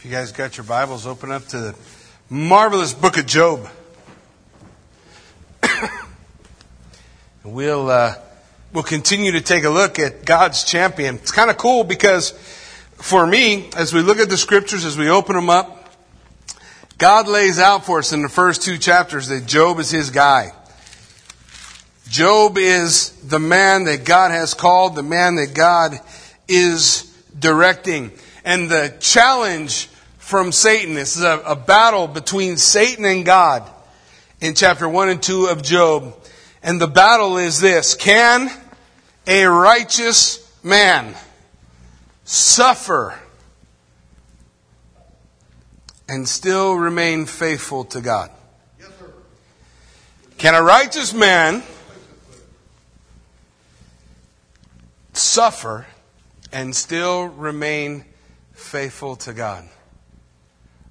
If you guys got your Bibles, open up to the marvelous book of Job. we'll, uh, we'll continue to take a look at God's champion. It's kind of cool because for me, as we look at the scriptures, as we open them up, God lays out for us in the first two chapters that Job is his guy. Job is the man that God has called, the man that God is directing. And the challenge from Satan. This is a, a battle between Satan and God in chapter 1 and 2 of Job. And the battle is this Can a righteous man suffer and still remain faithful to God? Yes, Can a righteous man suffer and still remain faithful to God?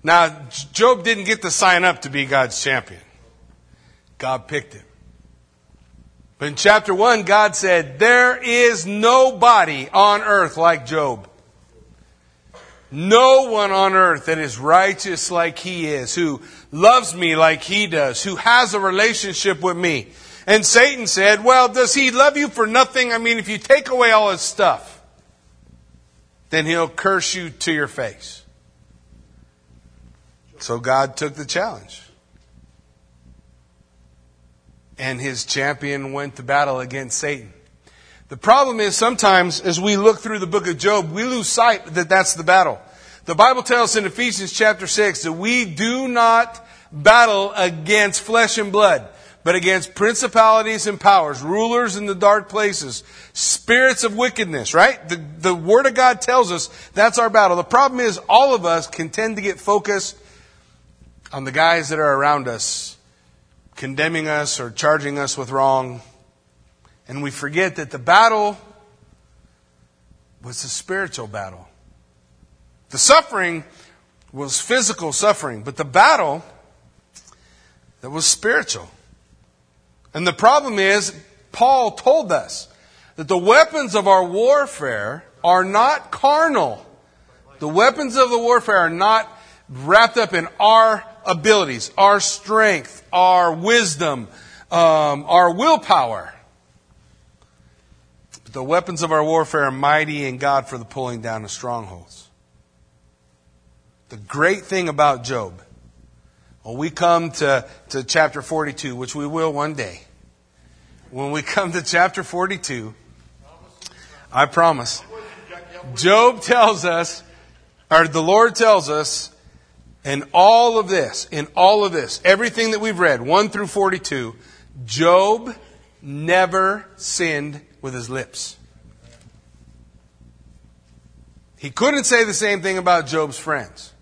Now, Job didn't get to sign up to be God's champion. God picked him. But in chapter 1, God said, There is nobody on earth like Job. No one on earth that is righteous like he is, who loves me like he does, who has a relationship with me. And Satan said, Well, does he love you for nothing? I mean, if you take away all his stuff, then he'll curse you to your face. So God took the challenge. And his champion went to battle against Satan. The problem is sometimes as we look through the book of Job, we lose sight that that's the battle. The Bible tells in Ephesians chapter 6 that we do not battle against flesh and blood, but against principalities and powers, rulers in the dark places, spirits of wickedness, right? The, the Word of God tells us that's our battle. The problem is all of us can tend to get focused on the guys that are around us, condemning us or charging us with wrong. And we forget that the battle was a spiritual battle. The suffering was physical suffering, but the battle that was spiritual. And the problem is, Paul told us that the weapons of our warfare are not carnal. The weapons of the warfare are not wrapped up in our abilities, our strength, our wisdom, um, our willpower. But the weapons of our warfare are mighty in God for the pulling down of strongholds. The great thing about Job, when we come to, to chapter 42, which we will one day, when we come to chapter 42, I promise, Job tells us, or the Lord tells us, in all of this, in all of this, everything that we've read, 1 through 42, Job never sinned with his lips. He couldn't say the same thing about Job's friends.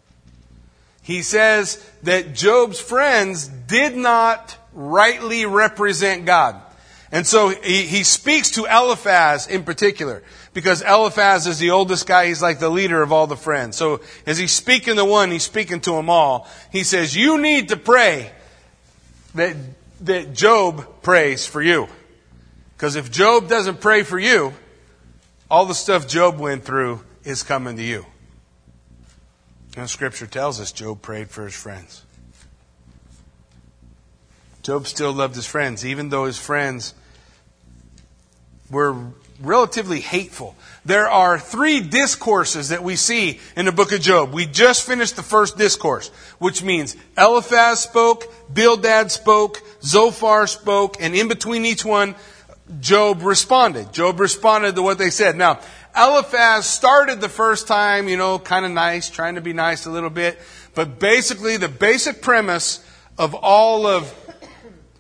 He says that Job's friends did not rightly represent God. And so he, he speaks to Eliphaz in particular because Eliphaz is the oldest guy. He's like the leader of all the friends. So as he's speaking to one, he's speaking to them all. He says, you need to pray that, that Job prays for you. Because if Job doesn't pray for you, all the stuff Job went through is coming to you. And scripture tells us Job prayed for his friends. Job still loved his friends, even though his friends were relatively hateful. There are three discourses that we see in the book of Job. We just finished the first discourse, which means Eliphaz spoke, Bildad spoke, Zophar spoke, and in between each one, Job responded. Job responded to what they said. Now, Eliphaz started the first time, you know, kind of nice, trying to be nice a little bit, but basically the basic premise of all of,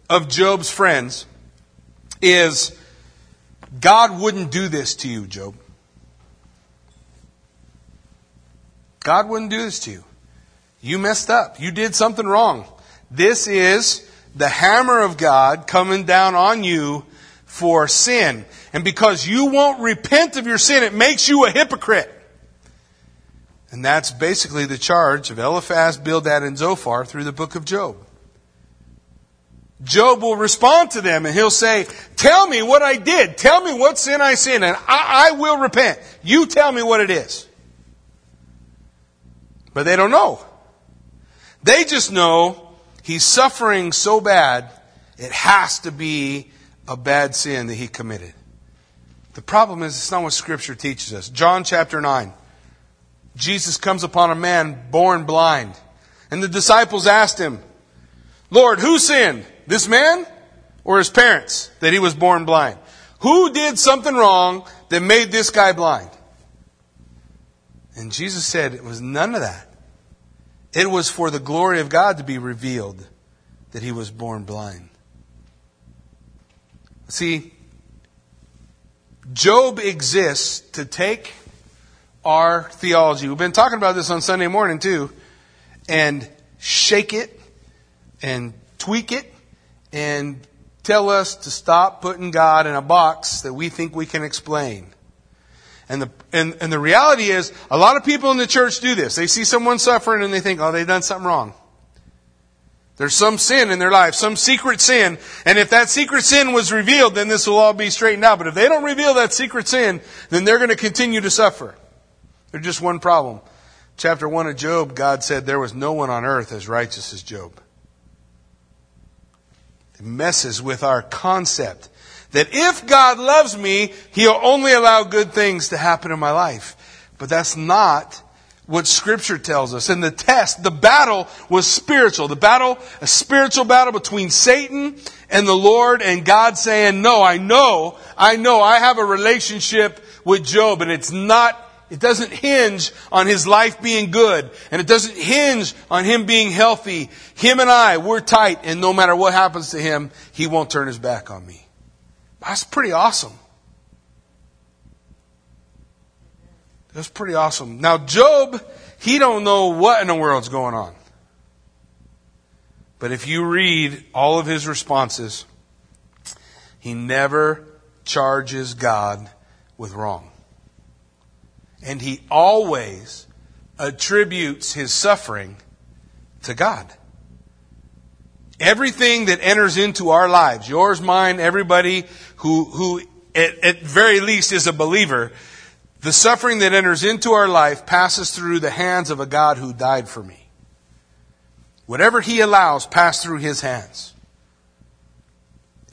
of Job's friends is God wouldn't do this to you, Job. God wouldn't do this to you. You messed up. You did something wrong. This is the hammer of God coming down on you for sin. And because you won't repent of your sin, it makes you a hypocrite. And that's basically the charge of Eliphaz, Bildad, and Zophar through the book of Job. Job will respond to them and he'll say, Tell me what I did. Tell me what sin I sinned, and I, I will repent. You tell me what it is. But they don't know. They just know he's suffering so bad, it has to be a bad sin that he committed. The problem is, it's not what Scripture teaches us. John chapter 9. Jesus comes upon a man born blind. And the disciples asked him, Lord, who sinned? This man or his parents that he was born blind? Who did something wrong that made this guy blind? And Jesus said it was none of that. It was for the glory of God to be revealed that he was born blind. See, Job exists to take our theology. We've been talking about this on Sunday morning too, and shake it and tweak it and tell us to stop putting God in a box that we think we can explain. And the, and, and the reality is, a lot of people in the church do this. They see someone suffering and they think, oh, they've done something wrong. There's some sin in their life, some secret sin. And if that secret sin was revealed, then this will all be straightened out. But if they don't reveal that secret sin, then they're going to continue to suffer. There's just one problem. Chapter 1 of Job, God said there was no one on earth as righteous as Job. It messes with our concept that if God loves me, He'll only allow good things to happen in my life. But that's not what scripture tells us. And the test, the battle was spiritual. The battle, a spiritual battle between Satan and the Lord and God saying, no, I know, I know, I have a relationship with Job and it's not, it doesn't hinge on his life being good and it doesn't hinge on him being healthy. Him and I, we're tight and no matter what happens to him, he won't turn his back on me. That's pretty awesome. That's pretty awesome. Now Job, he don't know what in the world's going on. But if you read all of his responses, he never charges God with wrong. And he always attributes his suffering to God. Everything that enters into our lives, yours, mine, everybody who, who at, at very least is a believer, the suffering that enters into our life passes through the hands of a God who died for me. Whatever He allows pass through His hands.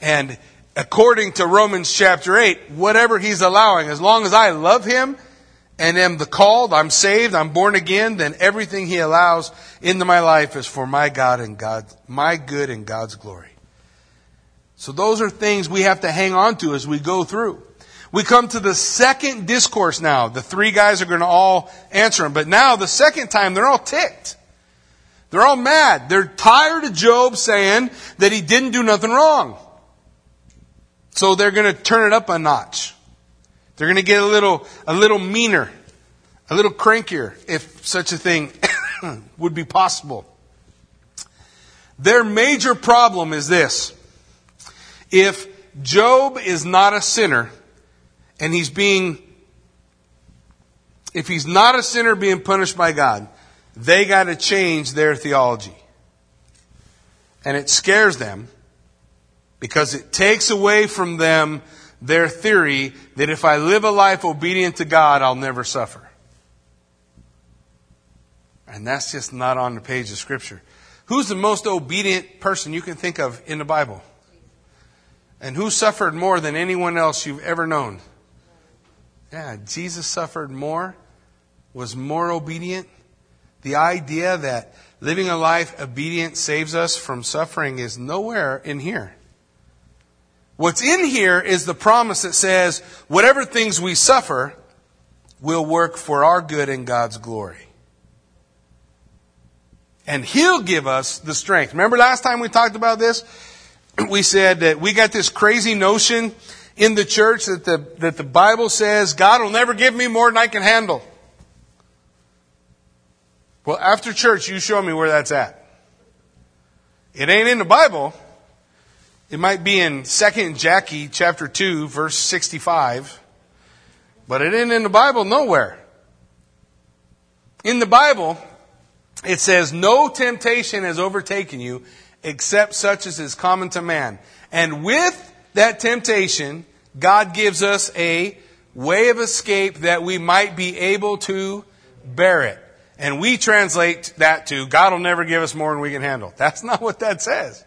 And according to Romans chapter 8, whatever He's allowing, as long as I love Him and am the called, I'm saved, I'm born again, then everything He allows into my life is for my God and God, my good and God's glory. So those are things we have to hang on to as we go through. We come to the second discourse now. The three guys are going to all answer him. But now, the second time, they're all ticked. They're all mad. They're tired of Job saying that he didn't do nothing wrong. So they're going to turn it up a notch. They're going to get a little, a little meaner, a little crankier, if such a thing would be possible. Their major problem is this. If Job is not a sinner, and he's being, if he's not a sinner being punished by God, they got to change their theology. And it scares them because it takes away from them their theory that if I live a life obedient to God, I'll never suffer. And that's just not on the page of Scripture. Who's the most obedient person you can think of in the Bible? And who suffered more than anyone else you've ever known? Yeah, Jesus suffered more, was more obedient. The idea that living a life obedient saves us from suffering is nowhere in here. What's in here is the promise that says, whatever things we suffer will work for our good and God's glory. And He'll give us the strength. Remember last time we talked about this? We said that we got this crazy notion in the church that the, that the Bible says God will never give me more than I can handle. Well, after church, you show me where that's at. It ain't in the Bible. It might be in 2nd Jackie chapter 2 verse 65. But it ain't in the Bible nowhere. In the Bible, it says, no temptation has overtaken you except such as is common to man. And with that temptation, God gives us a way of escape that we might be able to bear it. And we translate that to God will never give us more than we can handle. That's not what that says.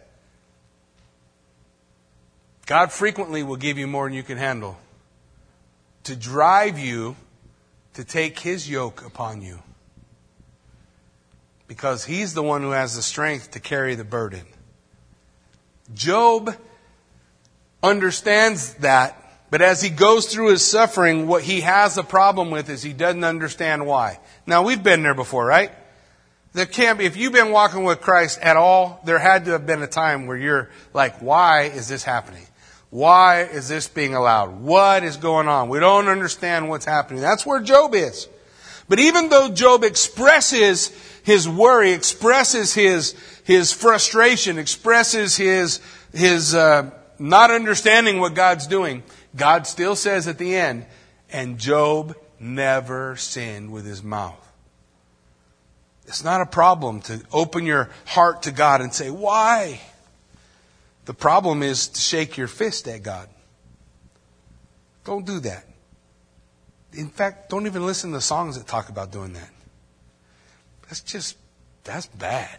God frequently will give you more than you can handle to drive you to take His yoke upon you. Because He's the one who has the strength to carry the burden. Job understands that, but as he goes through his suffering, what he has a problem with is he doesn't understand why. Now, we've been there before, right? There can't be, if you've been walking with Christ at all, there had to have been a time where you're like, why is this happening? Why is this being allowed? What is going on? We don't understand what's happening. That's where Job is. But even though Job expresses his worry, expresses his, his frustration, expresses his, his uh, not understanding what God's doing, God still says at the end, and Job never sinned with his mouth. It's not a problem to open your heart to God and say, Why? The problem is to shake your fist at God. Don't do that. In fact, don't even listen to songs that talk about doing that. That's just, that's bad.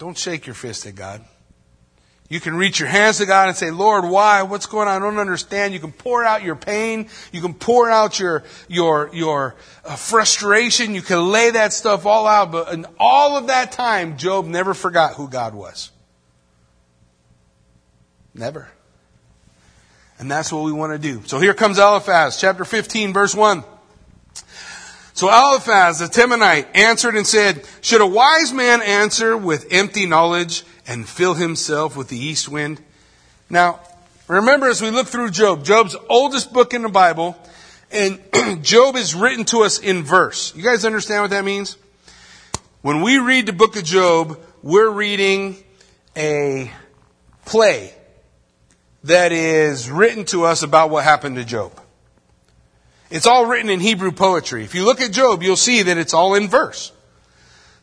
Don't shake your fist at God. You can reach your hands to God and say, Lord, why? What's going on? I don't understand. You can pour out your pain. You can pour out your, your, your uh, frustration. You can lay that stuff all out. But in all of that time, Job never forgot who God was. Never. And that's what we want to do. So here comes Eliphaz, chapter 15, verse 1. So Eliphaz, the Temanite, answered and said, Should a wise man answer with empty knowledge and fill himself with the east wind? Now, remember as we look through Job, Job's oldest book in the Bible, and Job is written to us in verse. You guys understand what that means? When we read the book of Job, we're reading a play that is written to us about what happened to Job. It's all written in Hebrew poetry. If you look at Job, you'll see that it's all in verse.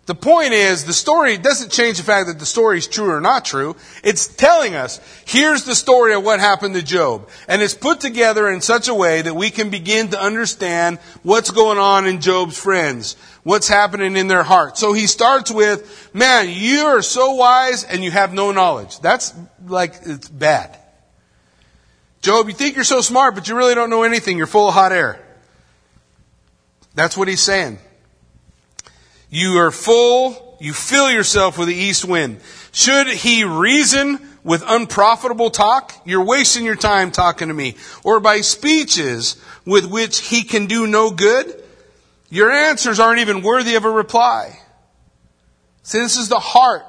The point is, the story doesn't change the fact that the story is true or not true. It's telling us, here's the story of what happened to Job. And it's put together in such a way that we can begin to understand what's going on in Job's friends, what's happening in their heart. So he starts with, man, you are so wise and you have no knowledge. That's like, it's bad. Job, you think you're so smart, but you really don't know anything. You're full of hot air. That's what he's saying. You are full, you fill yourself with the east wind. Should he reason with unprofitable talk? You're wasting your time talking to me. Or by speeches with which he can do no good? Your answers aren't even worthy of a reply. See, this is the heart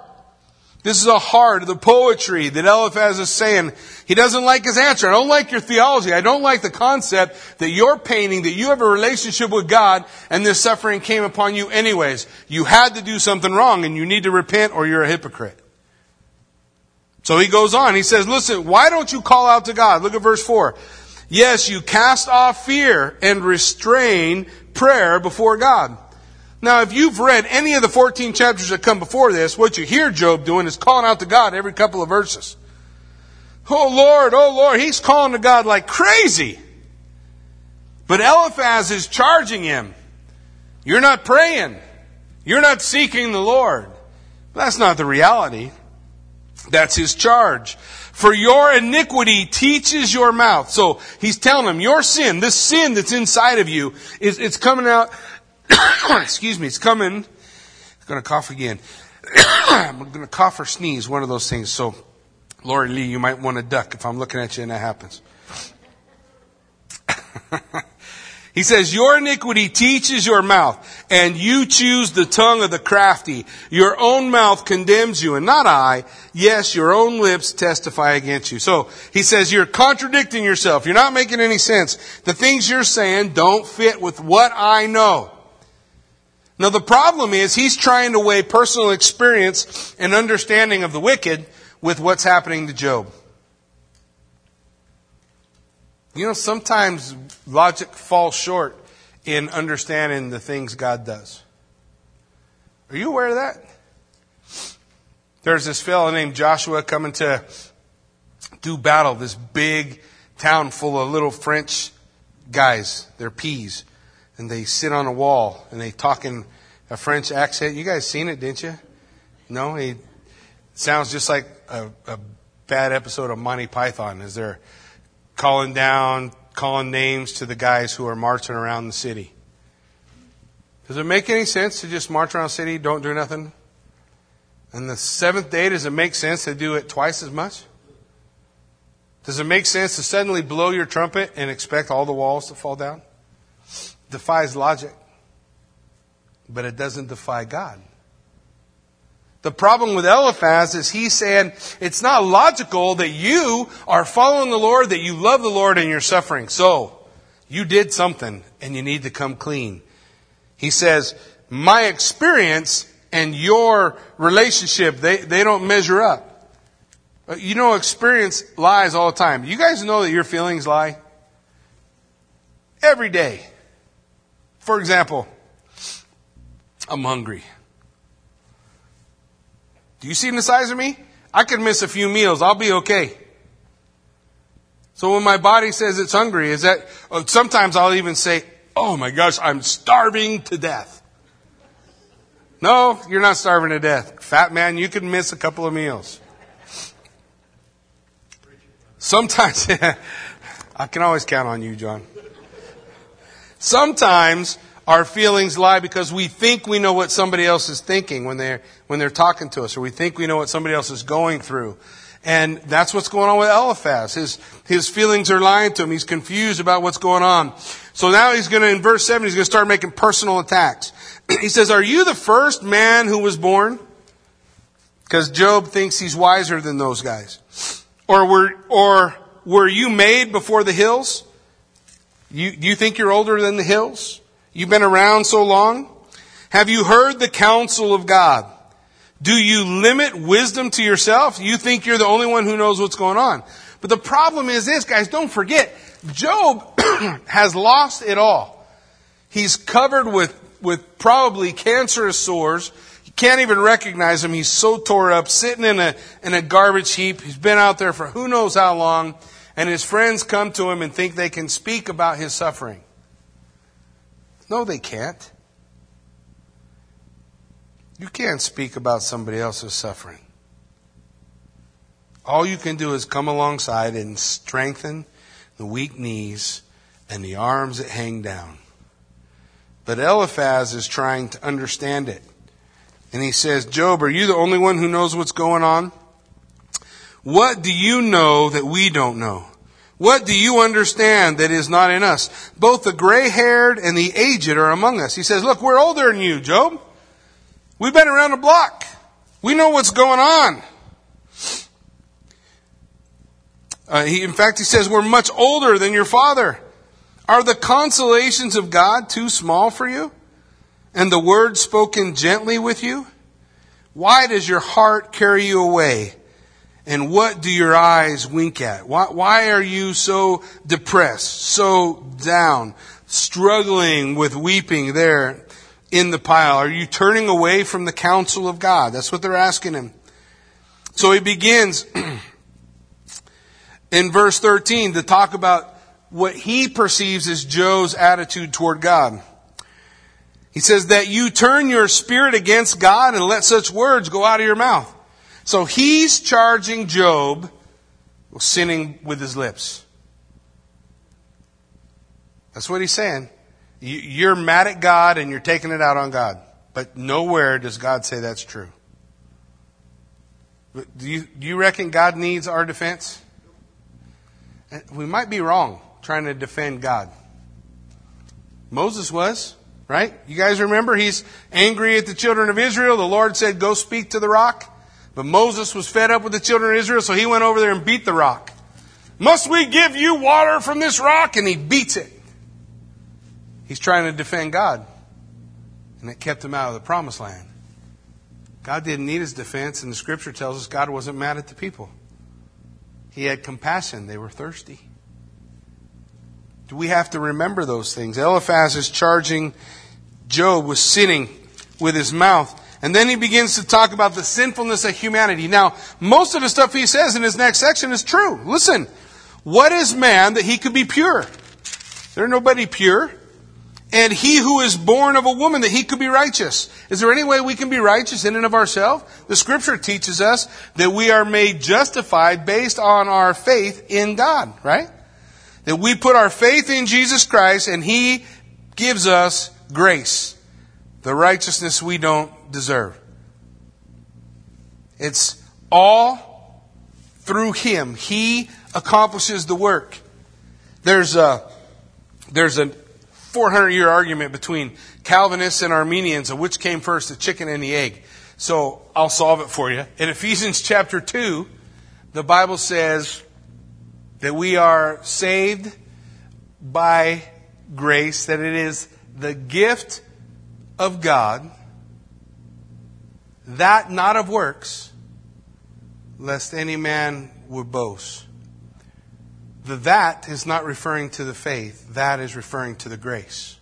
this is a heart of the poetry that Eliphaz is saying. He doesn't like his answer. I don't like your theology. I don't like the concept that you're painting that you have a relationship with God and this suffering came upon you anyways. You had to do something wrong and you need to repent or you're a hypocrite. So he goes on. He says, listen, why don't you call out to God? Look at verse 4. Yes, you cast off fear and restrain prayer before God. Now, if you've read any of the 14 chapters that come before this, what you hear Job doing is calling out to God every couple of verses. Oh Lord, oh Lord, he's calling to God like crazy. But Eliphaz is charging him. You're not praying. You're not seeking the Lord. That's not the reality. That's his charge. For your iniquity teaches your mouth. So he's telling him, your sin, this sin that's inside of you, is it's coming out excuse me, it's coming. I'm going to cough again. I'm going to cough or sneeze, one of those things. So, Lori Lee, you might want to duck if I'm looking at you and that happens. he says, Your iniquity teaches your mouth, and you choose the tongue of the crafty. Your own mouth condemns you, and not I. Yes, your own lips testify against you. So he says, You're contradicting yourself. You're not making any sense. The things you're saying don't fit with what I know. Now the problem is he's trying to weigh personal experience and understanding of the wicked with what's happening to Job. You know, sometimes logic falls short in understanding the things God does. Are you aware of that? There's this fellow named Joshua coming to do battle, this big town full of little French guys. They're peas. And they sit on a wall and they talk in a French accent. You guys seen it, didn't you? No, he sounds just like a, a bad episode of Monty Python as they're calling down, calling names to the guys who are marching around the city. Does it make any sense to just march around the city, don't do nothing? And the seventh day, does it make sense to do it twice as much? Does it make sense to suddenly blow your trumpet and expect all the walls to fall down? Defies logic, but it doesn't defy God. The problem with Eliphaz is he's saying it's not logical that you are following the Lord, that you love the Lord and you're suffering. So, you did something and you need to come clean. He says, my experience and your relationship, they, they don't measure up. Uh, you know, experience lies all the time. You guys know that your feelings lie? Every day. For example, I'm hungry. Do you see the size of me? I could miss a few meals. I'll be okay. So when my body says it's hungry, is that, uh, sometimes I'll even say, oh my gosh, I'm starving to death. No, you're not starving to death. Fat man, you could miss a couple of meals. Sometimes, I can always count on you, John. Sometimes our feelings lie because we think we know what somebody else is thinking when they're, when they're talking to us, or we think we know what somebody else is going through. And that's what's going on with Eliphaz. His, his feelings are lying to him. He's confused about what's going on. So now he's going to, in verse 7, he's going to start making personal attacks. he says, Are you the first man who was born? Because Job thinks he's wiser than those guys. Or were, or were you made before the hills? You, do you think you're older than the hills? You've been around so long? Have you heard the counsel of God? Do you limit wisdom to yourself? You think you're the only one who knows what's going on. But the problem is this, guys, don't forget, Job has lost it all. He's covered with, with probably cancerous sores. You can't even recognize him. He's so tore up, sitting in a, in a garbage heap. He's been out there for who knows how long. And his friends come to him and think they can speak about his suffering. No, they can't. You can't speak about somebody else's suffering. All you can do is come alongside and strengthen the weak knees and the arms that hang down. But Eliphaz is trying to understand it. And he says, Job, are you the only one who knows what's going on? What do you know that we don't know? What do you understand that is not in us? Both the gray haired and the aged are among us. He says, Look, we're older than you, Job. We've been around the block. We know what's going on. Uh, he, in fact, he says, We're much older than your father. Are the consolations of God too small for you? And the word spoken gently with you? Why does your heart carry you away? And what do your eyes wink at? Why, why are you so depressed, so down, struggling with weeping there in the pile? Are you turning away from the counsel of God? That's what they're asking him. So he begins in verse 13 to talk about what he perceives as Job's attitude toward God. He says that you turn your spirit against God and let such words go out of your mouth. So he's charging Job with sinning with his lips. That's what he's saying. You're mad at God and you're taking it out on God. But nowhere does God say that's true. Do you, do you reckon God needs our defense? We might be wrong trying to defend God. Moses was, right? You guys remember? He's angry at the children of Israel. The Lord said, Go speak to the rock. But Moses was fed up with the children of Israel, so he went over there and beat the rock. Must we give you water from this rock? And he beats it. He's trying to defend God. And it kept him out of the promised land. God didn't need his defense, and the scripture tells us God wasn't mad at the people. He had compassion. They were thirsty. Do we have to remember those things? Eliphaz is charging Job with sinning with his mouth. And then he begins to talk about the sinfulness of humanity. Now, most of the stuff he says in his next section is true. Listen, what is man that he could be pure? There's nobody pure. and he who is born of a woman that he could be righteous. Is there any way we can be righteous in and of ourselves? The scripture teaches us that we are made justified based on our faith in God, right? That we put our faith in Jesus Christ and he gives us grace, the righteousness we don't deserve. It's all through him. He accomplishes the work. There's a, there's a 400 year argument between Calvinists and Arminians of which came first, the chicken and the egg. So I'll solve it for you. In Ephesians chapter 2, the Bible says that we are saved by grace, that it is the gift of God, that not of works, lest any man would boast. The that is not referring to the faith, that is referring to the grace.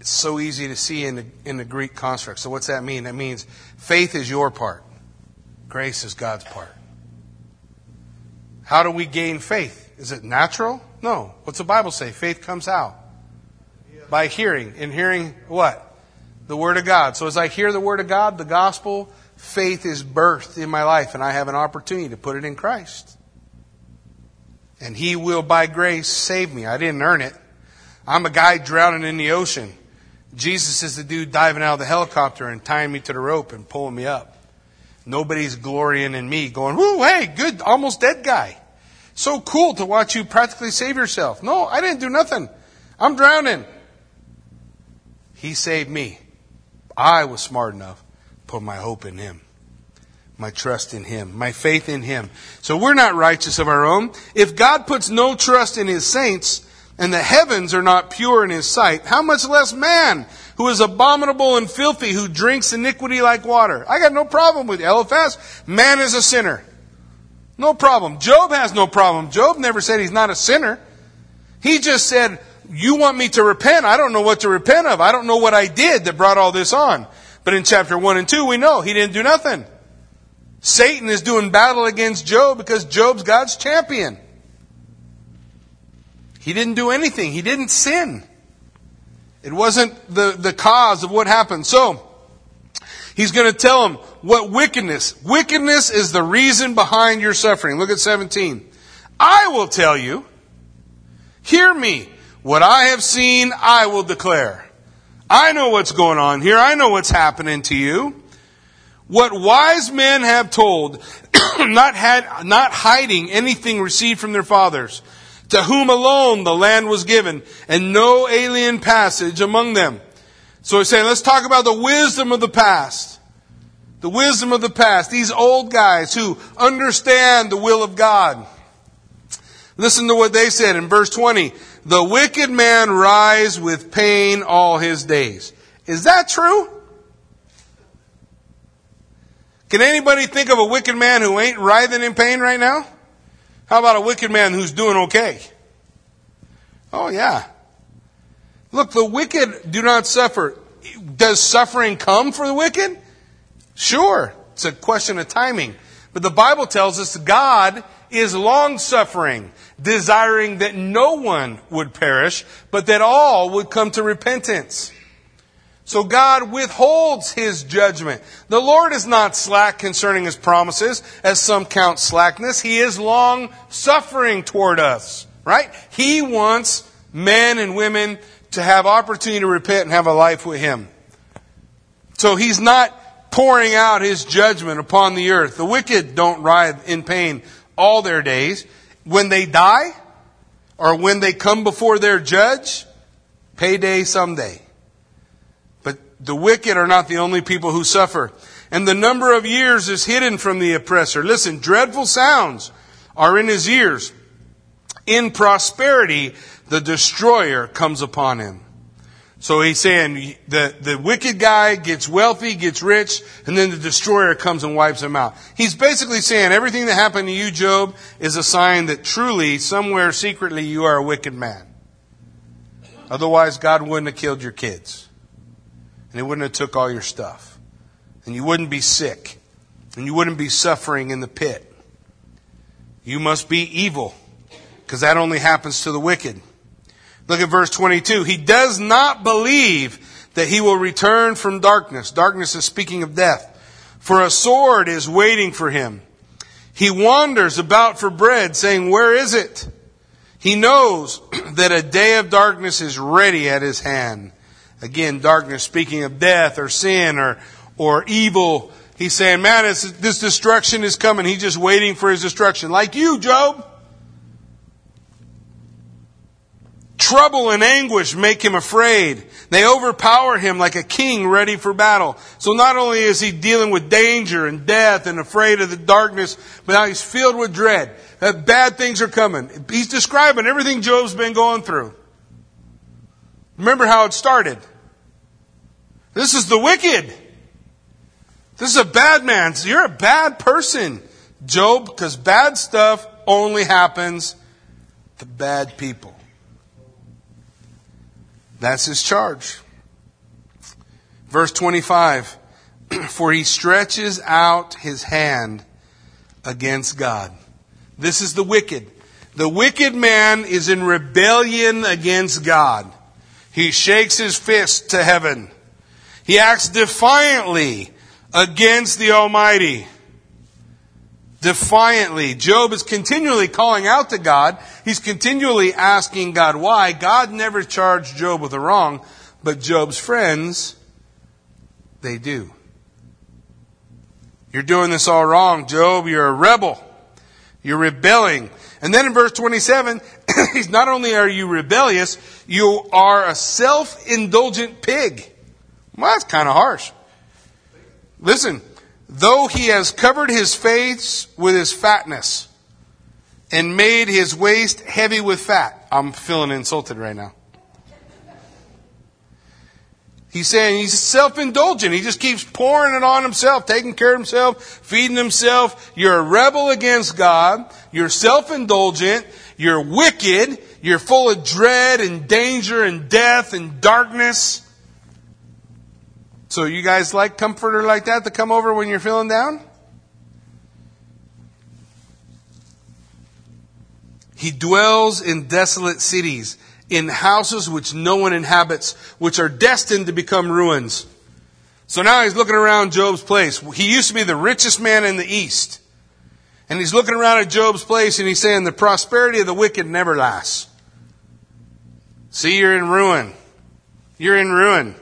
It's so easy to see in the, in the Greek construct. So, what's that mean? That means faith is your part, grace is God's part. How do we gain faith? Is it natural? No. What's the Bible say? Faith comes out by hearing. And hearing what? The Word of God. So as I hear the Word of God, the gospel, faith is birthed in my life, and I have an opportunity to put it in Christ and He will, by grace, save me. I didn't earn it. I'm a guy drowning in the ocean. Jesus is the dude diving out of the helicopter and tying me to the rope and pulling me up. Nobody's glorying in me, going, whoo, hey, good, almost dead guy. So cool to watch you practically save yourself. No, I didn't do nothing. I'm drowning. He saved me. I was smart enough to put my hope in Him my trust in Him, my faith in Him. So we're not righteous of our own. If God puts no trust in His saints, and the heavens are not pure in His sight, how much less man, who is abominable and filthy, who drinks iniquity like water? I got no problem with Eliphaz. Man is a sinner. No problem. Job has no problem. Job never said he's not a sinner. He just said, you want me to repent? I don't know what to repent of. I don't know what I did that brought all this on. But in chapter 1 and 2, we know he didn't do nothing. Satan is doing battle against Job because Job's God's champion. He didn't do anything. He didn't sin. It wasn't the, the cause of what happened. So, he's going to tell him what wickedness. Wickedness is the reason behind your suffering. Look at 17. I will tell you. Hear me. What I have seen, I will declare. I know what's going on here. I know what's happening to you what wise men have told, not, had, not hiding anything received from their fathers, to whom alone the land was given, and no alien passage among them. So he's saying, let's talk about the wisdom of the past. The wisdom of the past. These old guys who understand the will of God. Listen to what they said in verse 20. The wicked man rise with pain all his days. Is that true? Can anybody think of a wicked man who ain't writhing in pain right now? How about a wicked man who's doing okay? Oh, yeah. Look, the wicked do not suffer. Does suffering come for the wicked? Sure. It's a question of timing. But the Bible tells us God is long suffering, desiring that no one would perish, but that all would come to repentance. So God withholds his judgment. The Lord is not slack concerning his promises, as some count slackness. He is long suffering toward us, right? He wants men and women to have opportunity to repent and have a life with him. So he's not pouring out his judgment upon the earth. The wicked don't writhe in pain all their days. When they die, or when they come before their judge, payday someday But the wicked are not the only people who suffer. And the number of years is hidden from the oppressor. Listen, dreadful sounds are in his ears. In prosperity, the destroyer comes upon him. So he's saying the, the wicked guy gets wealthy, gets rich, and then the destroyer comes and wipes him out. He's basically saying everything that happened to you, Job, is a sign that truly, somewhere secretly, you are a wicked man. Otherwise, God wouldn't have killed your kids and he wouldn't have took all your stuff. And you wouldn't be sick. And you wouldn't be suffering in the pit. You must be evil, because that only happens to the wicked. Look at verse 22. He does not believe that he will return from darkness. Darkness is speaking of death. For a sword is waiting for him. He wanders about for bread, saying, Where is it? He knows that a day of darkness is ready at his hand. Again, darkness speaking of death or sin or, or evil. He's saying, man, this destruction is coming. He's just waiting for his destruction. Like you, Job. Trouble and anguish make him afraid. They overpower him like a king ready for battle. So not only is he dealing with danger and death and afraid of the darkness, but now he's filled with dread. That bad things are coming. He's describing everything Job's been going through. Remember how it started. This is the wicked. This is a bad man. You're a bad person, Job, because bad stuff only happens to bad people. That's his charge. Verse 25 For he stretches out his hand against God. This is the wicked. The wicked man is in rebellion against God. He shakes his fist to heaven. He acts defiantly against the Almighty defiantly. Job is continually calling out to God. He's continually asking God why. God never charged Job with a wrong, but Job's friends, they do. You're doing this all wrong, Job. You're a rebel. You're rebelling. And then in verse 27, he's not only are you rebellious, you are a self-indulgent pig. Well, that's kind of harsh. Listen, though he has covered his face with his fatness and made his waist heavy with fat. I'm feeling insulted right now. He's saying he's self indulgent. He just keeps pouring it on himself, taking care of himself, feeding himself. You're a rebel against God. You're self indulgent. You're wicked. You're full of dread and danger and death and darkness. So you guys like comforter like that to come over when you're feeling down? He dwells in desolate cities, in houses which no one inhabits, which are destined to become ruins. So now he's looking around Job's place. He used to be the richest man in the East. And he's looking around at Job's place and he's saying, the prosperity of the wicked never lasts. See, you're in ruin. You're in ruin.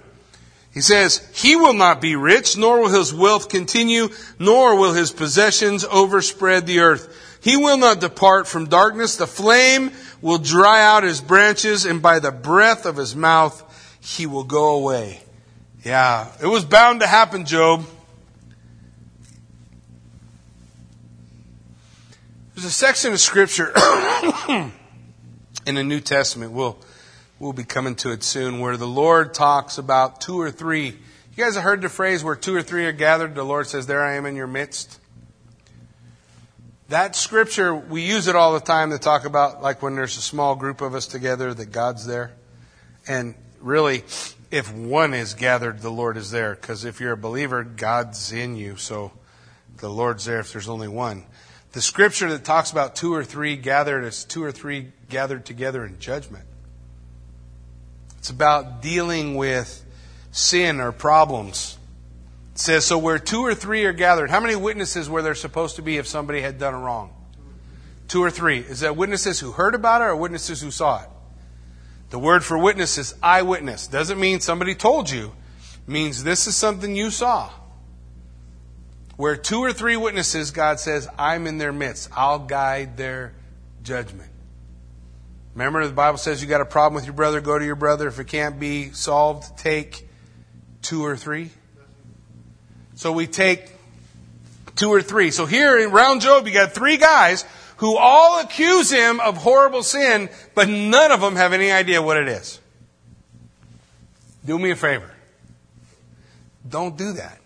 He says, He will not be rich, nor will his wealth continue, nor will his possessions overspread the earth. He will not depart from darkness. The flame will dry out his branches, and by the breath of his mouth he will go away. Yeah, it was bound to happen, Job. There's a section of scripture in the New Testament. We'll We'll be coming to it soon where the Lord talks about two or three. You guys have heard the phrase where two or three are gathered, the Lord says, There I am in your midst. That scripture, we use it all the time to talk about like when there's a small group of us together that God's there. And really, if one is gathered, the Lord is there. Because if you're a believer, God's in you. So the Lord's there if there's only one. The scripture that talks about two or three gathered is two or three gathered together in judgment. It's about dealing with sin or problems. It says, so where two or three are gathered, how many witnesses were there supposed to be if somebody had done a wrong? Two or three. Is that witnesses who heard about it or witnesses who saw it? The word for witness is eyewitness. Doesn't mean somebody told you. It means this is something you saw. Where two or three witnesses, God says, I'm in their midst. I'll guide their judgment. Remember, the Bible says you got a problem with your brother, go to your brother. If it can't be solved, take two or three. So we take two or three. So here in round Job, you got three guys who all accuse him of horrible sin, but none of them have any idea what it is. Do me a favor. Don't do that.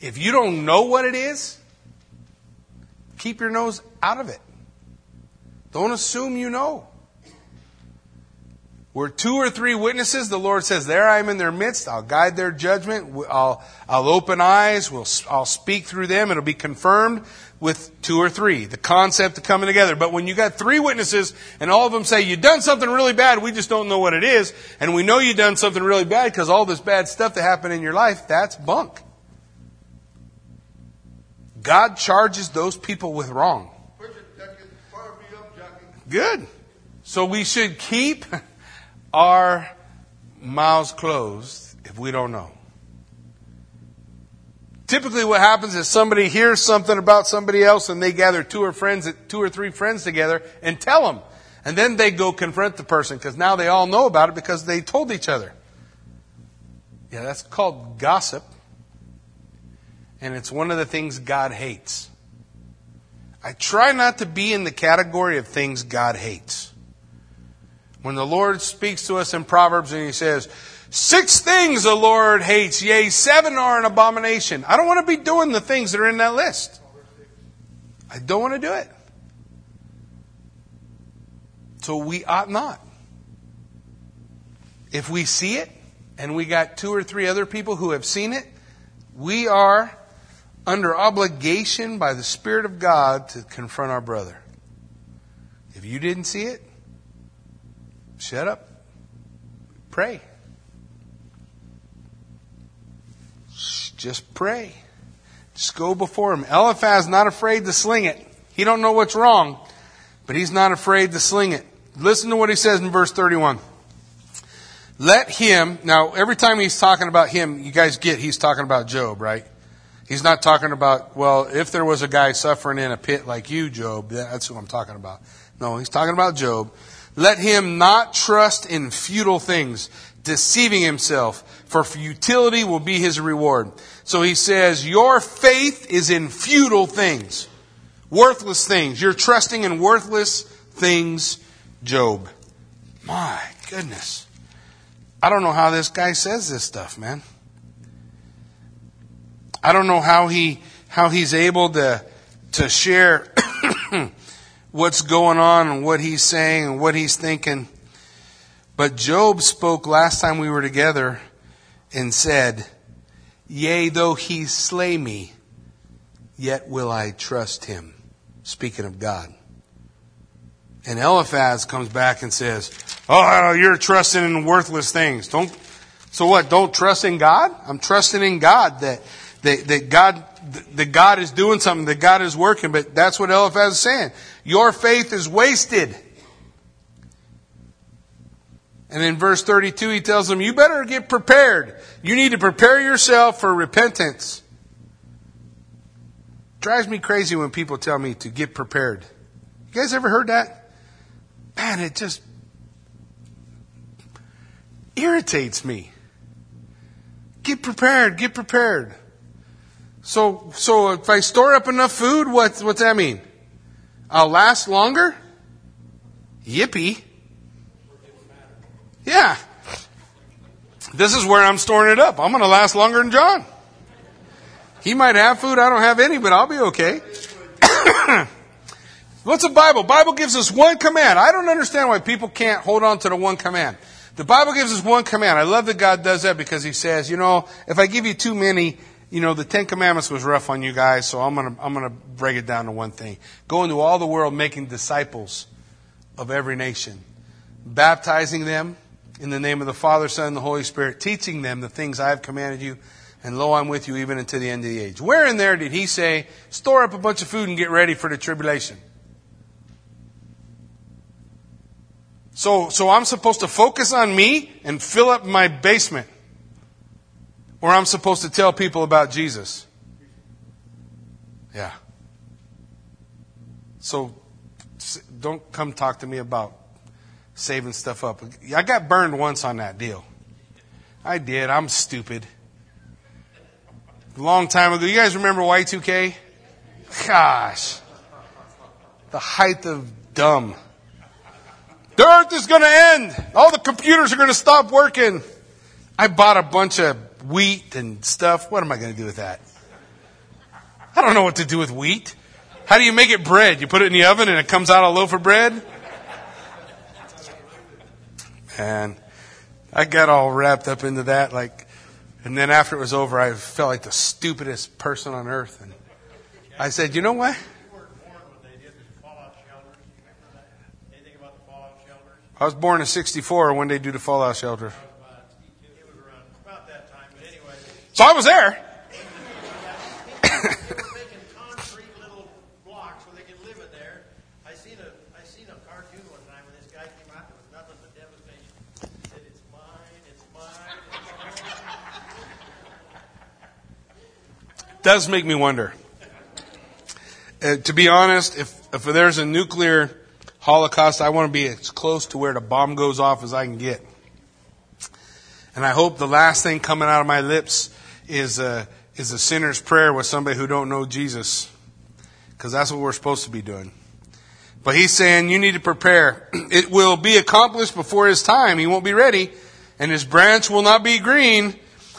If you don't know what it is, keep your nose out of it. Don't assume you know. Where two or three witnesses, the Lord says, there I am in their midst. I'll guide their judgment. I'll, I'll open eyes. We'll, I'll speak through them. It'll be confirmed with two or three. The concept of coming together. But when you got three witnesses and all of them say, you've done something really bad, we just don't know what it is, and we know you've done something really bad because all this bad stuff that happened in your life, that's bunk. God charges those people with wrong. Good. So we should keep our mouths closed if we don't know. Typically what happens is somebody hears something about somebody else and they gather two or friends, two or three friends together and tell them. And then they go confront the person because now they all know about it because they told each other. Yeah, that's called gossip. And it's one of the things God hates. I try not to be in the category of things God hates. When the Lord speaks to us in Proverbs and He says, Six things the Lord hates, yea, seven are an abomination. I don't want to be doing the things that are in that list. I don't want to do it. So we ought not. If we see it, and we got two or three other people who have seen it, we are under obligation by the Spirit of God to confront our brother. If you didn't see it, Shut up. Pray. Just pray. Just go before him. Eliphaz not afraid to sling it. He don't know what's wrong, but he's not afraid to sling it. Listen to what he says in verse 31. Let him, now every time he's talking about him, you guys get he's talking about Job, right? He's not talking about, well, if there was a guy suffering in a pit like you, Job, that's who I'm talking about. No, he's talking about Job. Let him not trust in futile things, deceiving himself, for futility will be his reward. So he says, Your faith is in futile things, worthless things. You're trusting in worthless things, Job. My goodness. I don't know how this guy says this stuff, man. I don't know how he how he's able to to share what's going on and what he's saying and what he's thinking. But Job spoke last time we were together and said, Yea, though he slay me, yet will I trust him. Speaking of God. And Eliphaz comes back and says, Oh, you're trusting in worthless things. Don't, so what? Don't trust in God? I'm trusting in God that, that, that God that God is doing something, that God is working, but that's what Eliphaz is saying. Your faith is wasted. And in verse 32, he tells them, You better get prepared. You need to prepare yourself for repentance. drives me crazy when people tell me to get prepared. You guys ever heard that? Man, it just irritates me. Get prepared, get prepared. So, so if I store up enough food, what, what's that mean? I'll last longer? Yippee. Yeah. This is where I'm storing it up. I'm going to last longer than John. He might have food, I don't have any, but I'll be okay. What's the Bible? Bible gives us one command. I don't understand why people can't hold on to the one command. The Bible gives us one command. I love that God does that because He says, you know, if I give you too many, you know, the Ten Commandments was rough on you guys, so I'm gonna, I'm gonna break it down to one thing. Go into all the world making disciples of every nation, baptizing them in the name of the Father, Son, and the Holy Spirit, teaching them the things I have commanded you, and lo, I'm with you even until the end of the age. Where in there did he say, store up a bunch of food and get ready for the tribulation? So, so I'm supposed to focus on me and fill up my basement. Or I'm supposed to tell people about Jesus. Yeah. So don't come talk to me about saving stuff up. I got burned once on that deal. I did. I'm stupid. A long time ago. You guys remember Y2K? Gosh. The height of dumb. The earth is going to end. All the computers are going to stop working. I bought a bunch of wheat and stuff. What am I going to do with that? I don't know what to do with wheat. How do you make it bread? You put it in the oven and it comes out a loaf of bread? And I got all wrapped up into that, like, and then after it was over, I felt like the stupidest person on earth. And I said, you know what? I was born in 64 when they do the fallout shelter. So I was there. Does make me wonder. Uh, to be honest, if, if there's a nuclear holocaust, I want to be as close to where the bomb goes off as I can get. And I hope the last thing coming out of my lips is a, is a sinner's prayer with somebody who don't know Jesus. Because that's what we're supposed to be doing. But he's saying you need to prepare. It will be accomplished before his time. He won't be ready. And his branch will not be green.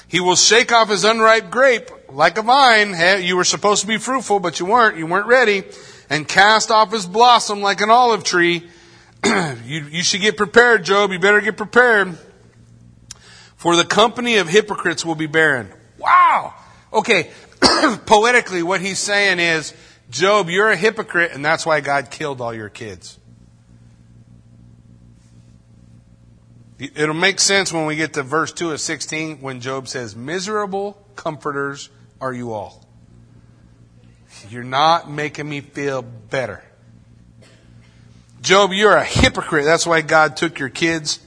He will shake off his unripe grape like a vine. You were supposed to be fruitful, but you weren't. You weren't ready. And cast off his blossom like an olive tree. you, you should get prepared, Job. You better get prepared. For the company of hypocrites will be barren. Wow. Okay. Poetically, what he's saying is, Job, you're a hypocrite, and that's why God killed all your kids. It'll make sense when we get to verse 2 of 16 when Job says, Miserable comforters are you all. You're not making me feel better. Job, you're a hypocrite. That's why God took your kids.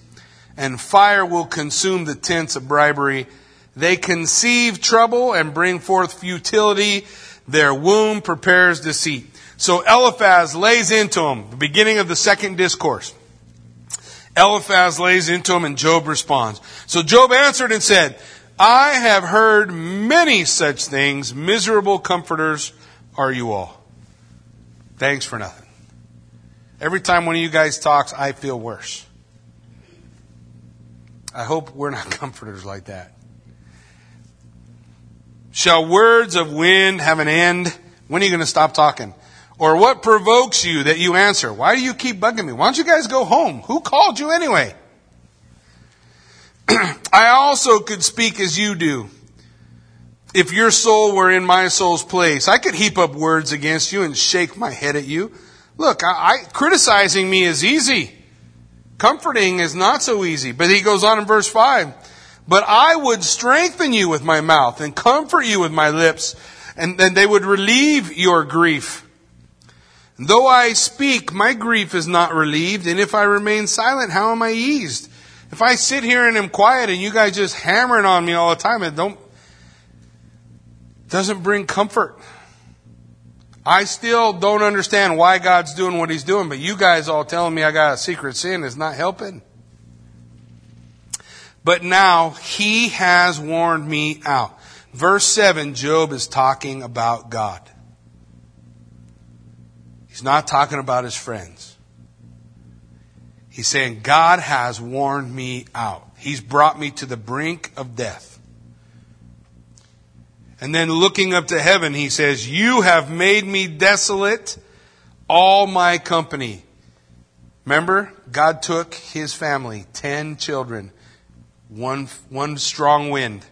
And fire will consume the tents of bribery. They conceive trouble and bring forth futility. Their womb prepares deceit. So Eliphaz lays into him, the beginning of the second discourse. Eliphaz lays into him and Job responds. So Job answered and said, I have heard many such things. Miserable comforters are you all. Thanks for nothing. Every time one of you guys talks, I feel worse. I hope we're not comforters like that. Shall words of wind have an end? When are you going to stop talking? Or what provokes you that you answer? Why do you keep bugging me? Why don't you guys go home? Who called you anyway? I also could speak as you do. If your soul were in my soul's place, I could heap up words against you and shake my head at you. Look, I, I, criticizing me is easy. Comforting is not so easy. But he goes on in verse 5. But I would strengthen you with my mouth and comfort you with my lips, and then they would relieve your grief. Though I speak, my grief is not relieved, and if I remain silent, how am I eased? If I sit here and am quiet and you guys just hammering on me all the time, it don't doesn't bring comfort. I still don't understand why God's doing what He's doing, but you guys all telling me I got a secret sin is not helping. But now He has warned me out. Verse 7, Job is talking about God. He's not talking about his friends. He's saying, God has warned me out. He's brought me to the brink of death. And then looking up to heaven, he says, You have made me desolate, all my company. Remember, God took his family, ten children, one, one strong wind,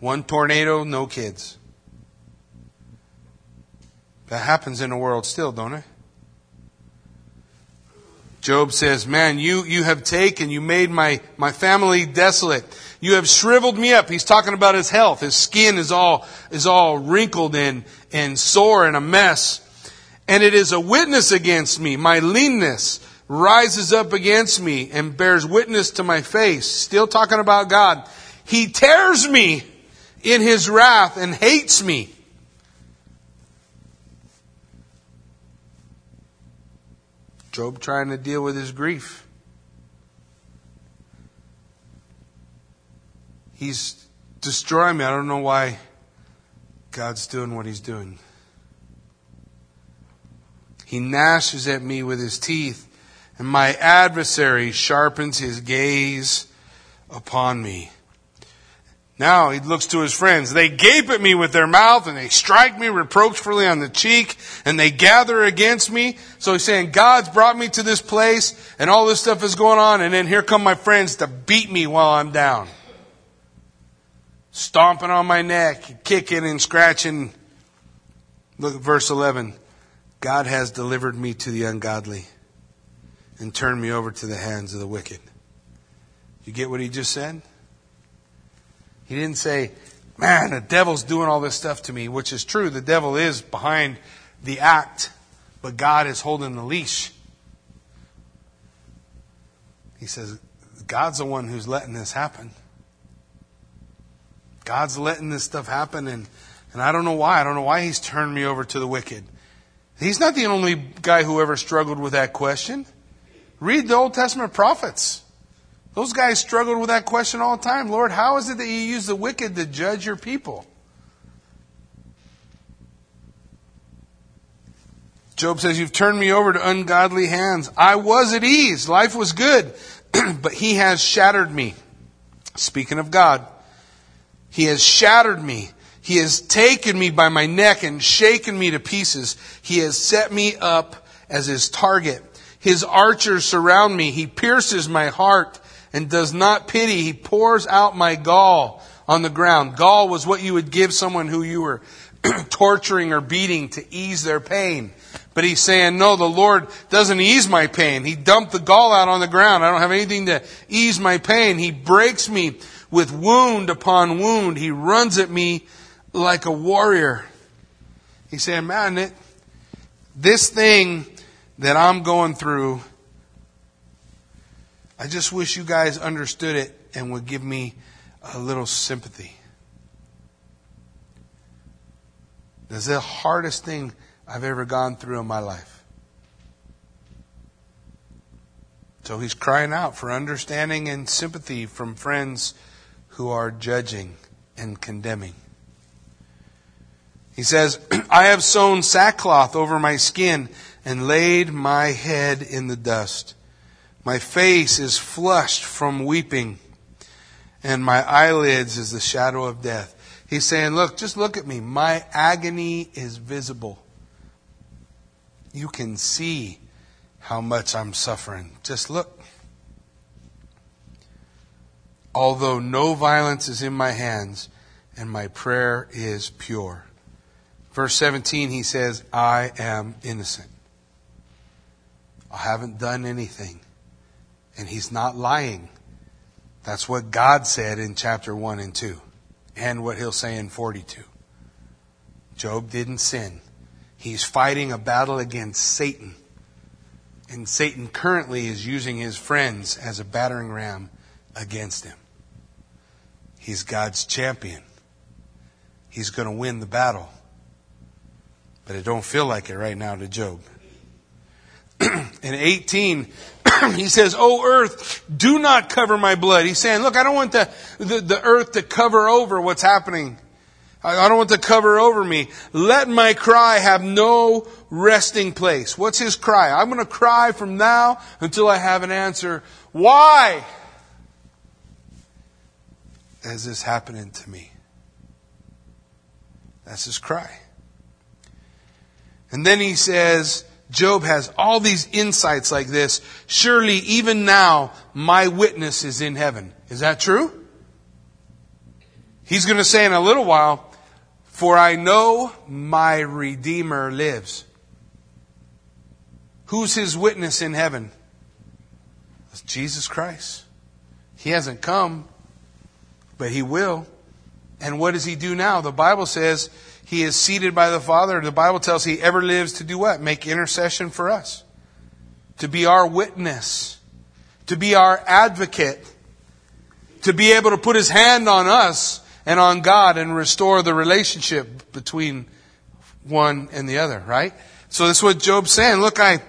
one tornado, no kids. That happens in the world still, don't it? Job says, man, you, you have taken, you made my, my family desolate. You have shriveled me up. He's talking about his health. His skin is all, is all wrinkled and, and sore and a mess. And it is a witness against me. My leanness rises up against me and bears witness to my face. Still talking about God. He tears me in his wrath and hates me. Job trying to deal with his grief. He's destroying me. I don't know why God's doing what he's doing. He gnashes at me with his teeth, and my adversary sharpens his gaze upon me. Now he looks to his friends. They gape at me with their mouth and they strike me reproachfully on the cheek and they gather against me. So he's saying, God's brought me to this place and all this stuff is going on and then here come my friends to beat me while I'm down. Stomping on my neck, kicking and scratching. Look at verse 11. God has delivered me to the ungodly and turn me over to the hands of the wicked. You get what he just said? He didn't say, man, the devil's doing all this stuff to me, which is true. The devil is behind the act, but God is holding the leash. He says, God's the one who's letting this happen. God's letting this stuff happen, and, and I don't know why. I don't know why He's turned me over to the wicked. He's not the only guy who ever struggled with that question. Read the Old Testament prophets. Those guys struggled with that question all the time. Lord, how is it that you use the wicked to judge your people? Job says, You've turned me over to ungodly hands. I was at ease. Life was good. but he has shattered me. Speaking of God, he has shattered me. He has taken me by my neck and shaken me to pieces. He has set me up as his target. His archers surround me. He pierces my heart and does not pity. He pours out my gall on the ground. Gall was what you would give someone who you were torturing or beating to ease their pain. But he's saying, no, the Lord doesn't ease my pain. He dumped the gall out on the ground. I don't have anything to ease my pain. He breaks me with wound upon wound. He runs at me like a warrior. He's saying, man, this thing that I'm going through I just wish you guys understood it and would give me a little sympathy. That's the hardest thing I've ever gone through in my life. So he's crying out for understanding and sympathy from friends who are judging and condemning. He says, I have sewn sackcloth over my skin and laid my head in the dust. My face is flushed from weeping, and my eyelids is the shadow of death. He's saying, Look, just look at me. My agony is visible. You can see how much I'm suffering. Just look. Although no violence is in my hands, and my prayer is pure. Verse 17, he says, I am innocent. I haven't done anything. And he's not lying. That's what God said in chapter 1 and 2, and what he'll say in 42. Job didn't sin. He's fighting a battle against Satan. And Satan currently is using his friends as a battering ram against him. He's God's champion. He's going to win the battle. But it don't feel like it right now to Job. in 18, he says, Oh earth, do not cover my blood. He's saying, look, I don't want the, the, the earth to cover over what's happening. I, I don't want to cover over me. Let my cry have no resting place. What's his cry? I'm going to cry from now until I have an answer. Why is this happening to me? That's his cry. And then he says, Job has all these insights like this. Surely even now my witness is in heaven. Is that true? He's going to say in a little while, for I know my Redeemer lives. Who's his witness in heaven? It's Jesus Christ. He hasn't come, but he will. And what does he do now? The Bible says he is seated by the Father. The Bible tells he ever lives to do what? Make intercession for us. To be our witness. To be our advocate. To be able to put his hand on us and on God and restore the relationship between one and the other, right? So that's what Job's saying. Look, I,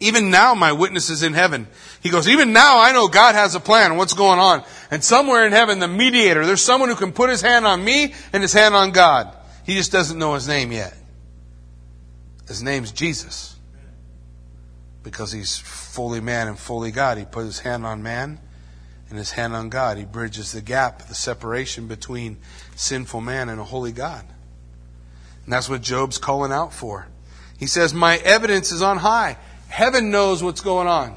even now my witness is in heaven. He goes, even now I know God has a plan. What's going on? And somewhere in heaven, the mediator, there's someone who can put his hand on me and his hand on God. He just doesn't know his name yet. His name's Jesus. Because he's fully man and fully God. He put his hand on man and his hand on God. He bridges the gap, the separation between sinful man and a holy God. And that's what Job's calling out for. He says, My evidence is on high. Heaven knows what's going on.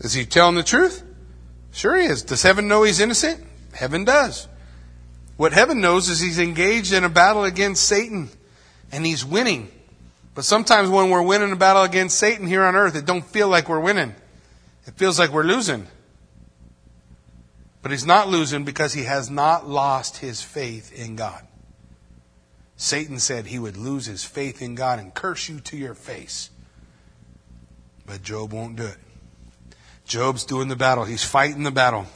Is he telling the truth? Sure he is. Does heaven know he's innocent? Heaven does. What heaven knows is he's engaged in a battle against Satan and he's winning. But sometimes when we're winning a battle against Satan here on earth, it don't feel like we're winning. It feels like we're losing. But he's not losing because he has not lost his faith in God. Satan said he would lose his faith in God and curse you to your face. But Job won't do it. Job's doing the battle. He's fighting the battle.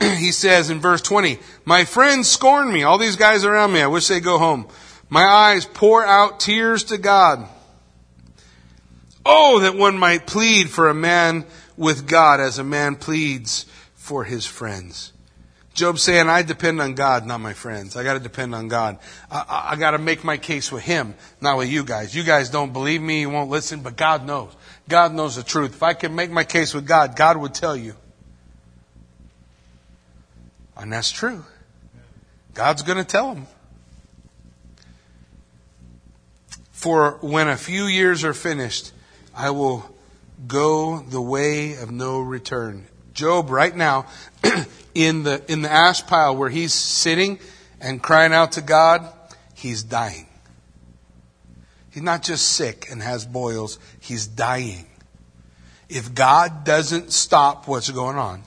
he says in verse 20, My friends scorn me. All these guys around me, I wish they'd go home. My eyes pour out tears to God. Oh, that one might plead for a man with God as a man pleads for his friends. Job saying, I depend on God, not my friends. I gotta depend on God. I, I, I, gotta make my case with Him, not with you guys. You guys don't believe me, you won't listen, but God knows. God knows the truth. If I can make my case with God, God would tell you. And that's true. God's gonna tell him. For when a few years are finished, I will go the way of no return. Job right now in the in the ash pile where he's sitting and crying out to God, he's dying. He's not just sick and has boils, he's dying. If God doesn't stop what's going on,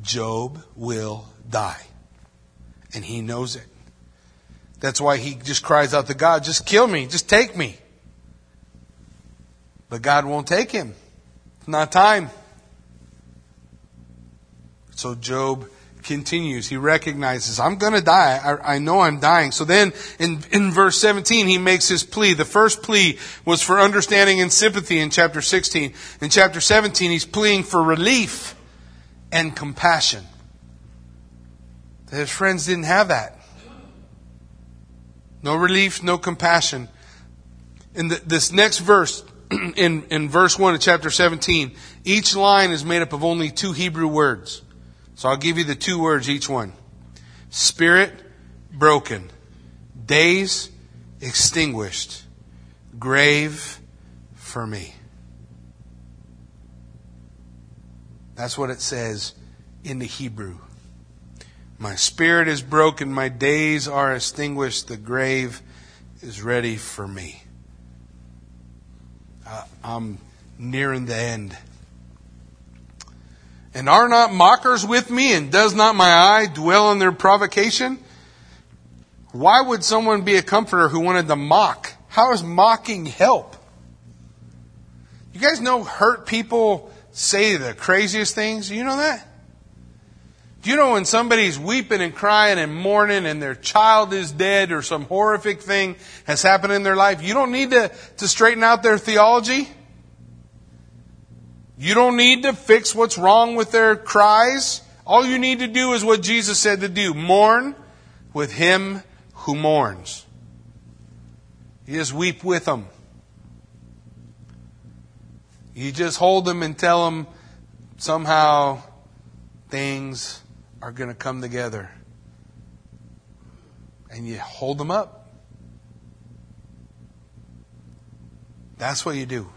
Job will die. And he knows it. That's why he just cries out to God, just kill me, just take me. But God won't take him. It's not time. So Job continues. He recognizes, I'm going to die. I, I, know I'm dying. So then in, in verse 17, he makes his plea. The first plea was for understanding and sympathy in chapter 16. In chapter 17, he's pleading for relief and compassion. His friends didn't have that. No relief, no compassion. In the, this next verse, in, in verse 1 of chapter 17, each line is made up of only two Hebrew words. So I'll give you the two words each one. Spirit broken. Days extinguished. Grave for me. That's what it says in the Hebrew. My spirit is broken. My days are extinguished. The grave is ready for me uh, I'm nearing the end. And are not mockers with me, and does not my eye dwell on their provocation? Why would someone be a comforter who wanted to mock? How does mocking help? You guys know hurt people say the craziest things? You know that? Do you know when somebody's weeping and crying and mourning and their child is dead or some horrific thing has happened in their life, you don't need to, to straighten out their theology? You don't need to fix what's wrong with their cries. All you need to do is what Jesus said to do mourn with him who mourns. You just weep with them. You just hold them and tell them somehow things are going to come together. And you hold them up. That's what you do.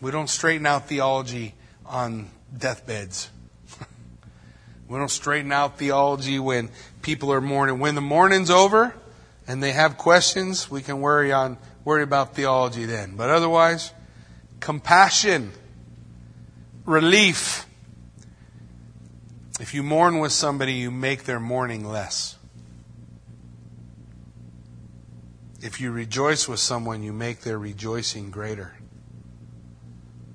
We don't straighten out theology on deathbeds. we don't straighten out theology when people are mourning. When the mourning's over and they have questions, we can worry on worry about theology then. But otherwise, compassion, relief, if you mourn with somebody, you make their mourning less. If you rejoice with someone, you make their rejoicing greater.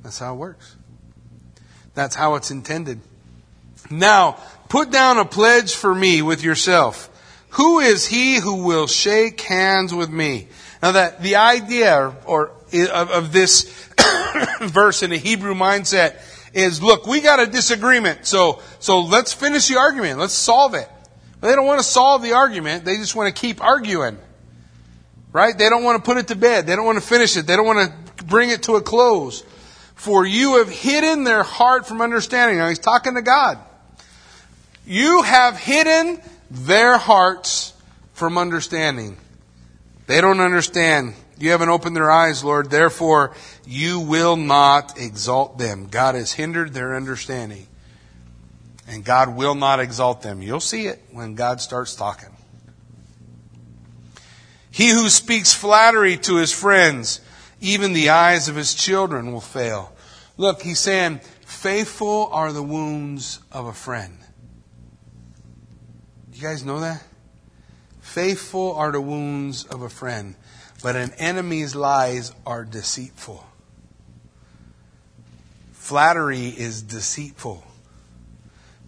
That's how it works. That's how it's intended. Now, put down a pledge for me with yourself. Who is he who will shake hands with me? Now that the idea or, of, of this verse in a Hebrew mindset is, look, we got a disagreement, so, so let's finish the argument. Let's solve it. But they don't want to solve the argument. They just want to keep arguing. Right? They don't want to put it to bed. They don't want to finish it. They don't want to bring it to a close. For you have hidden their heart from understanding. Now he's talking to God. You have hidden their hearts from understanding. They don't understand. You haven't opened their eyes, Lord. Therefore, you will not exalt them. God has hindered their understanding. And God will not exalt them. You'll see it when God starts talking. He who speaks flattery to his friends even the eyes of his children will fail. Look, he's saying, faithful are the wounds of a friend. Do you guys know that? Faithful are the wounds of a friend, but an enemy's lies are deceitful. Flattery is deceitful,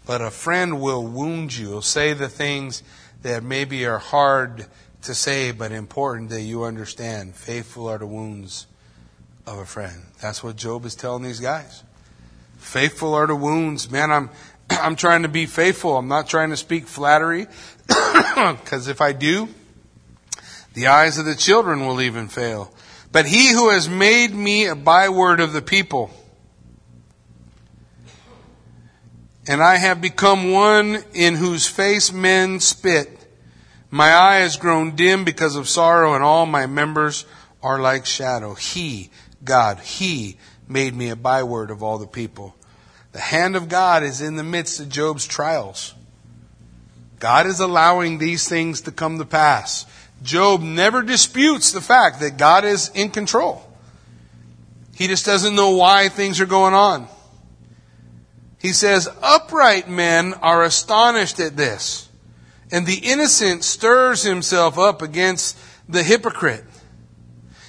but a friend will wound you, will say the things that maybe are hard to say, but important that you understand. Faithful are the wounds of a friend. That's what Job is telling these guys. Faithful are the wounds. Man, I'm, I'm trying to be faithful. I'm not trying to speak flattery. Because if I do, the eyes of the children will even fail. But he who has made me a byword of the people, and I have become one in whose face men spit, my eye has grown dim because of sorrow, and all my members are like shadow. He, God, He made me a byword of all the people. The hand of God is in the midst of Job's trials. God is allowing these things to come to pass. Job never disputes the fact that God is in control. He just doesn't know why things are going on. He says, upright men are astonished at this. And the innocent stirs himself up against the hypocrite.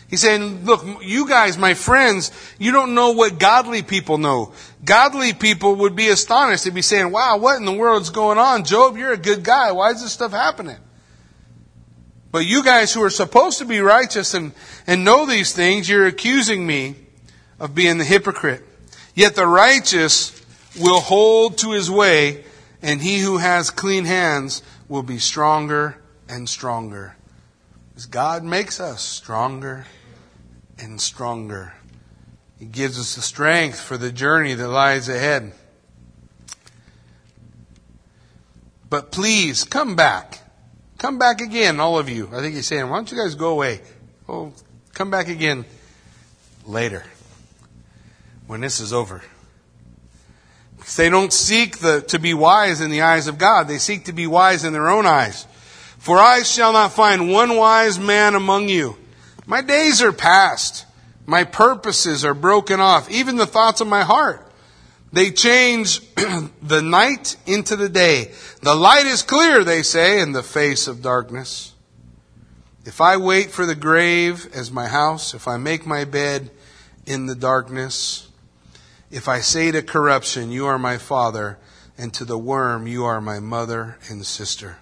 He's saying, look, you guys, my friends, you don't know what godly people know. Godly people would be astonished. They'd be saying, wow, what in the world's going on? Job, you're a good guy. Why is this stuff happening? But you guys who are supposed to be righteous and, and know these things, you're accusing me of being the hypocrite. Yet the righteous will hold to his way, and he who has clean hands will be stronger and stronger. As God makes us stronger and stronger. He gives us the strength for the journey that lies ahead. But please come back. Come back again, all of you. I think he's saying, why don't you guys go away? Oh, come back again later when this is over. Because They don't seek the, to be wise in the eyes of God. They seek to be wise in their own eyes. For I shall not find one wise man among you. My days are past. My purposes are broken off. Even the thoughts of my heart. They change the night into the day. The light is clear, they say, in the face of darkness. If I wait for the grave as my house, if I make my bed in the darkness, if I say to corruption, You are my father, and to the worm, You are my mother and sister.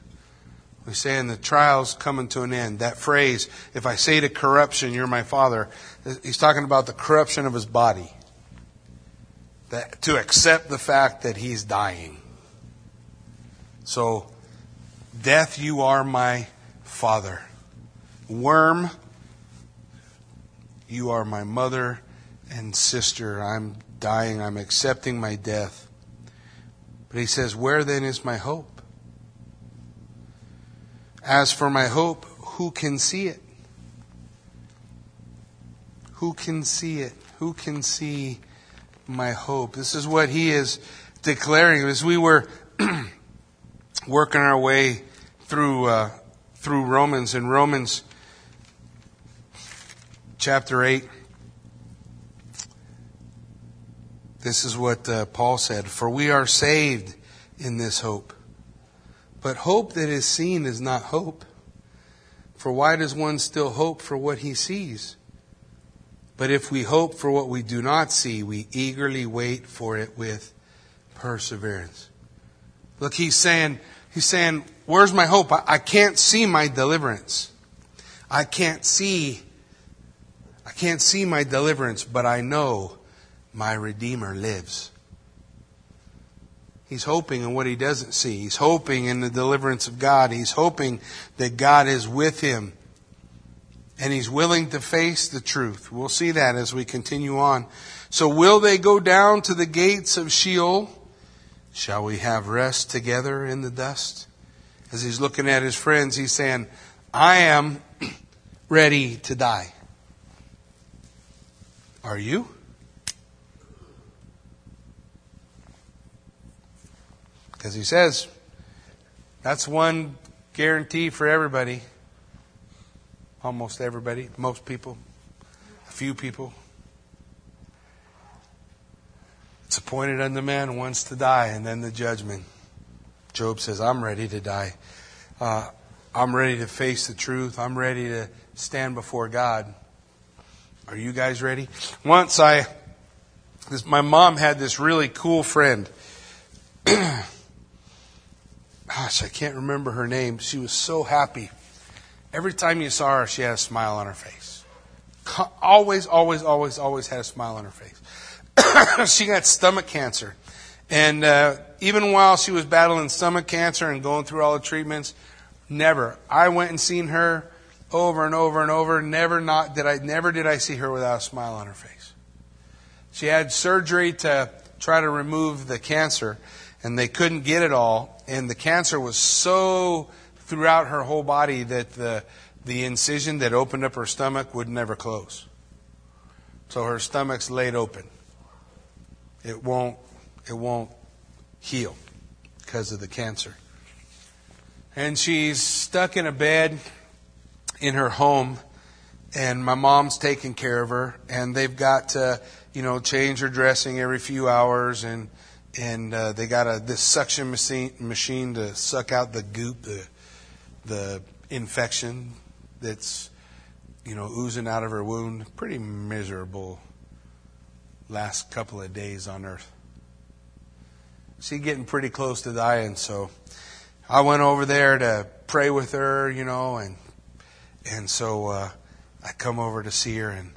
We say in the trials coming to an end. That phrase, if I say to corruption, You're my father, he's talking about the corruption of his body. That, to accept the fact that he's dying. So, death, you are my father. Worm, you are my mother and sister. I'm dying, I'm accepting my death. But he says, Where then is my hope? As for my hope, who can see it? Who can see it? Who can see my hope? This is what he is declaring. As we were working our way through uh, through Romans in Romans chapter eight, This is what uh, Paul said For we are saved in this hope. But hope that is seen is not hope. For why does one still hope for what he sees? But if we hope for what we do not see, we eagerly wait for it with perseverance. Look, he's saying, he's saying, where's my hope? I, I can't see my deliverance. I can't see, I can't see my deliverance, but I know my Redeemer lives. He's hoping in what he doesn't see. He's hoping in the deliverance of God. He's hoping that God is with him. And he's willing to face the truth. We'll see that as we continue on. So will they go down to the gates of Sheol? Shall we have rest together in the dust? As he's looking at his friends, he's saying, I am ready to die. Are you? Because he says, that's one guarantee for everybody. Almost everybody, most people, a few people. It's appointed unto man once to die and then the judgment. Job says, I'm ready to die. Uh, I'm ready to face the truth. I'm ready to stand before God. Are you guys ready? Once I, this, my mom had this really cool friend. gosh, I can't remember her name. She was so happy. Every time you saw her, she had a smile on her face. Always, always, always, always had a smile on her face. she got stomach cancer. And uh, even while she was battling stomach cancer and going through all the treatments, never. I went and seen her over and over and over. Never not did I never did I see her without a smile on her face. She had surgery to try to remove the cancer, and they couldn't get it all. And the cancer was so throughout her whole body that the, the incision that opened up her stomach would never close. So her stomach's laid open. It won't, it won't heal because of the cancer. And she's stuck in a bed in her home and my mom's taking care of her and they've got to, you know, change her dressing every few hours and and uh, they got a this suction machine machine to suck out the goop, the the infection that's you know oozing out of her wound. Pretty miserable last couple of days on earth. She's getting pretty close to dying, so I went over there to pray with her, you know, and and so uh, I come over to see her, and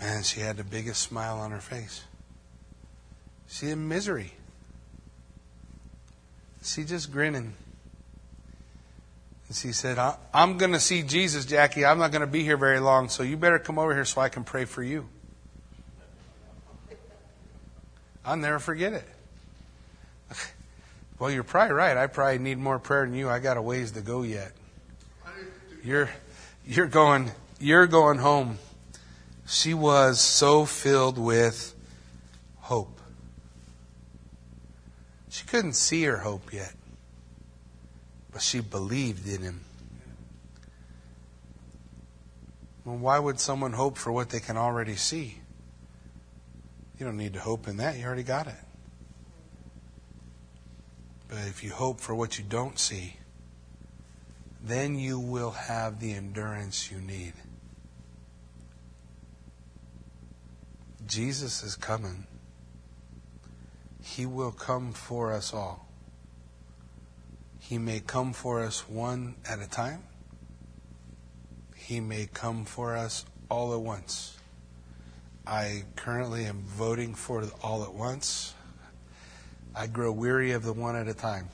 man, she had the biggest smile on her face. She in misery. She just grinning. And she said, I'm going to see Jesus, Jackie. I'm not going to be here very long, so you better come over here so I can pray for you. I'll never forget it. Well, you're probably right. I probably need more prayer than you. I got a ways to go yet. You're, you're going, you're going home. She was so filled with hope. She couldn't see her hope yet, but she believed in him. Well, why would someone hope for what they can already see? You don't need to hope in that, you already got it. But if you hope for what you don't see, then you will have the endurance you need. Jesus is coming. He will come for us all. He may come for us one at a time. He may come for us all at once. I currently am voting for all at once. I grow weary of the one at a time.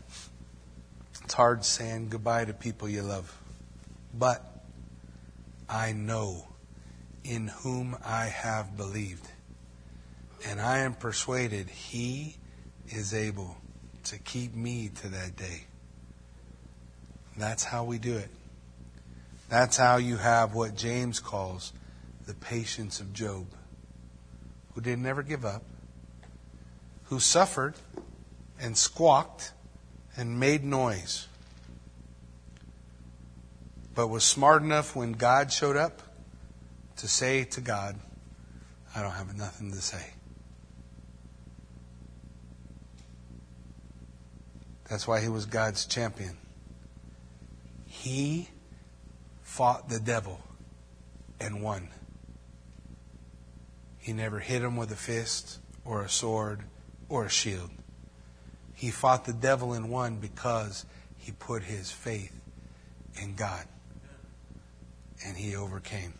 It's hard saying goodbye to people you love. But I know in whom I have believed. And I am persuaded he is able to keep me to that day. That's how we do it. That's how you have what James calls the patience of Job, who did never give up, who suffered and squawked and made noise, but was smart enough when God showed up to say to God, I don't have nothing to say. That's why he was God's champion. He fought the devil and won. He never hit him with a fist or a sword or a shield. He fought the devil and won because he put his faith in God. And he overcame.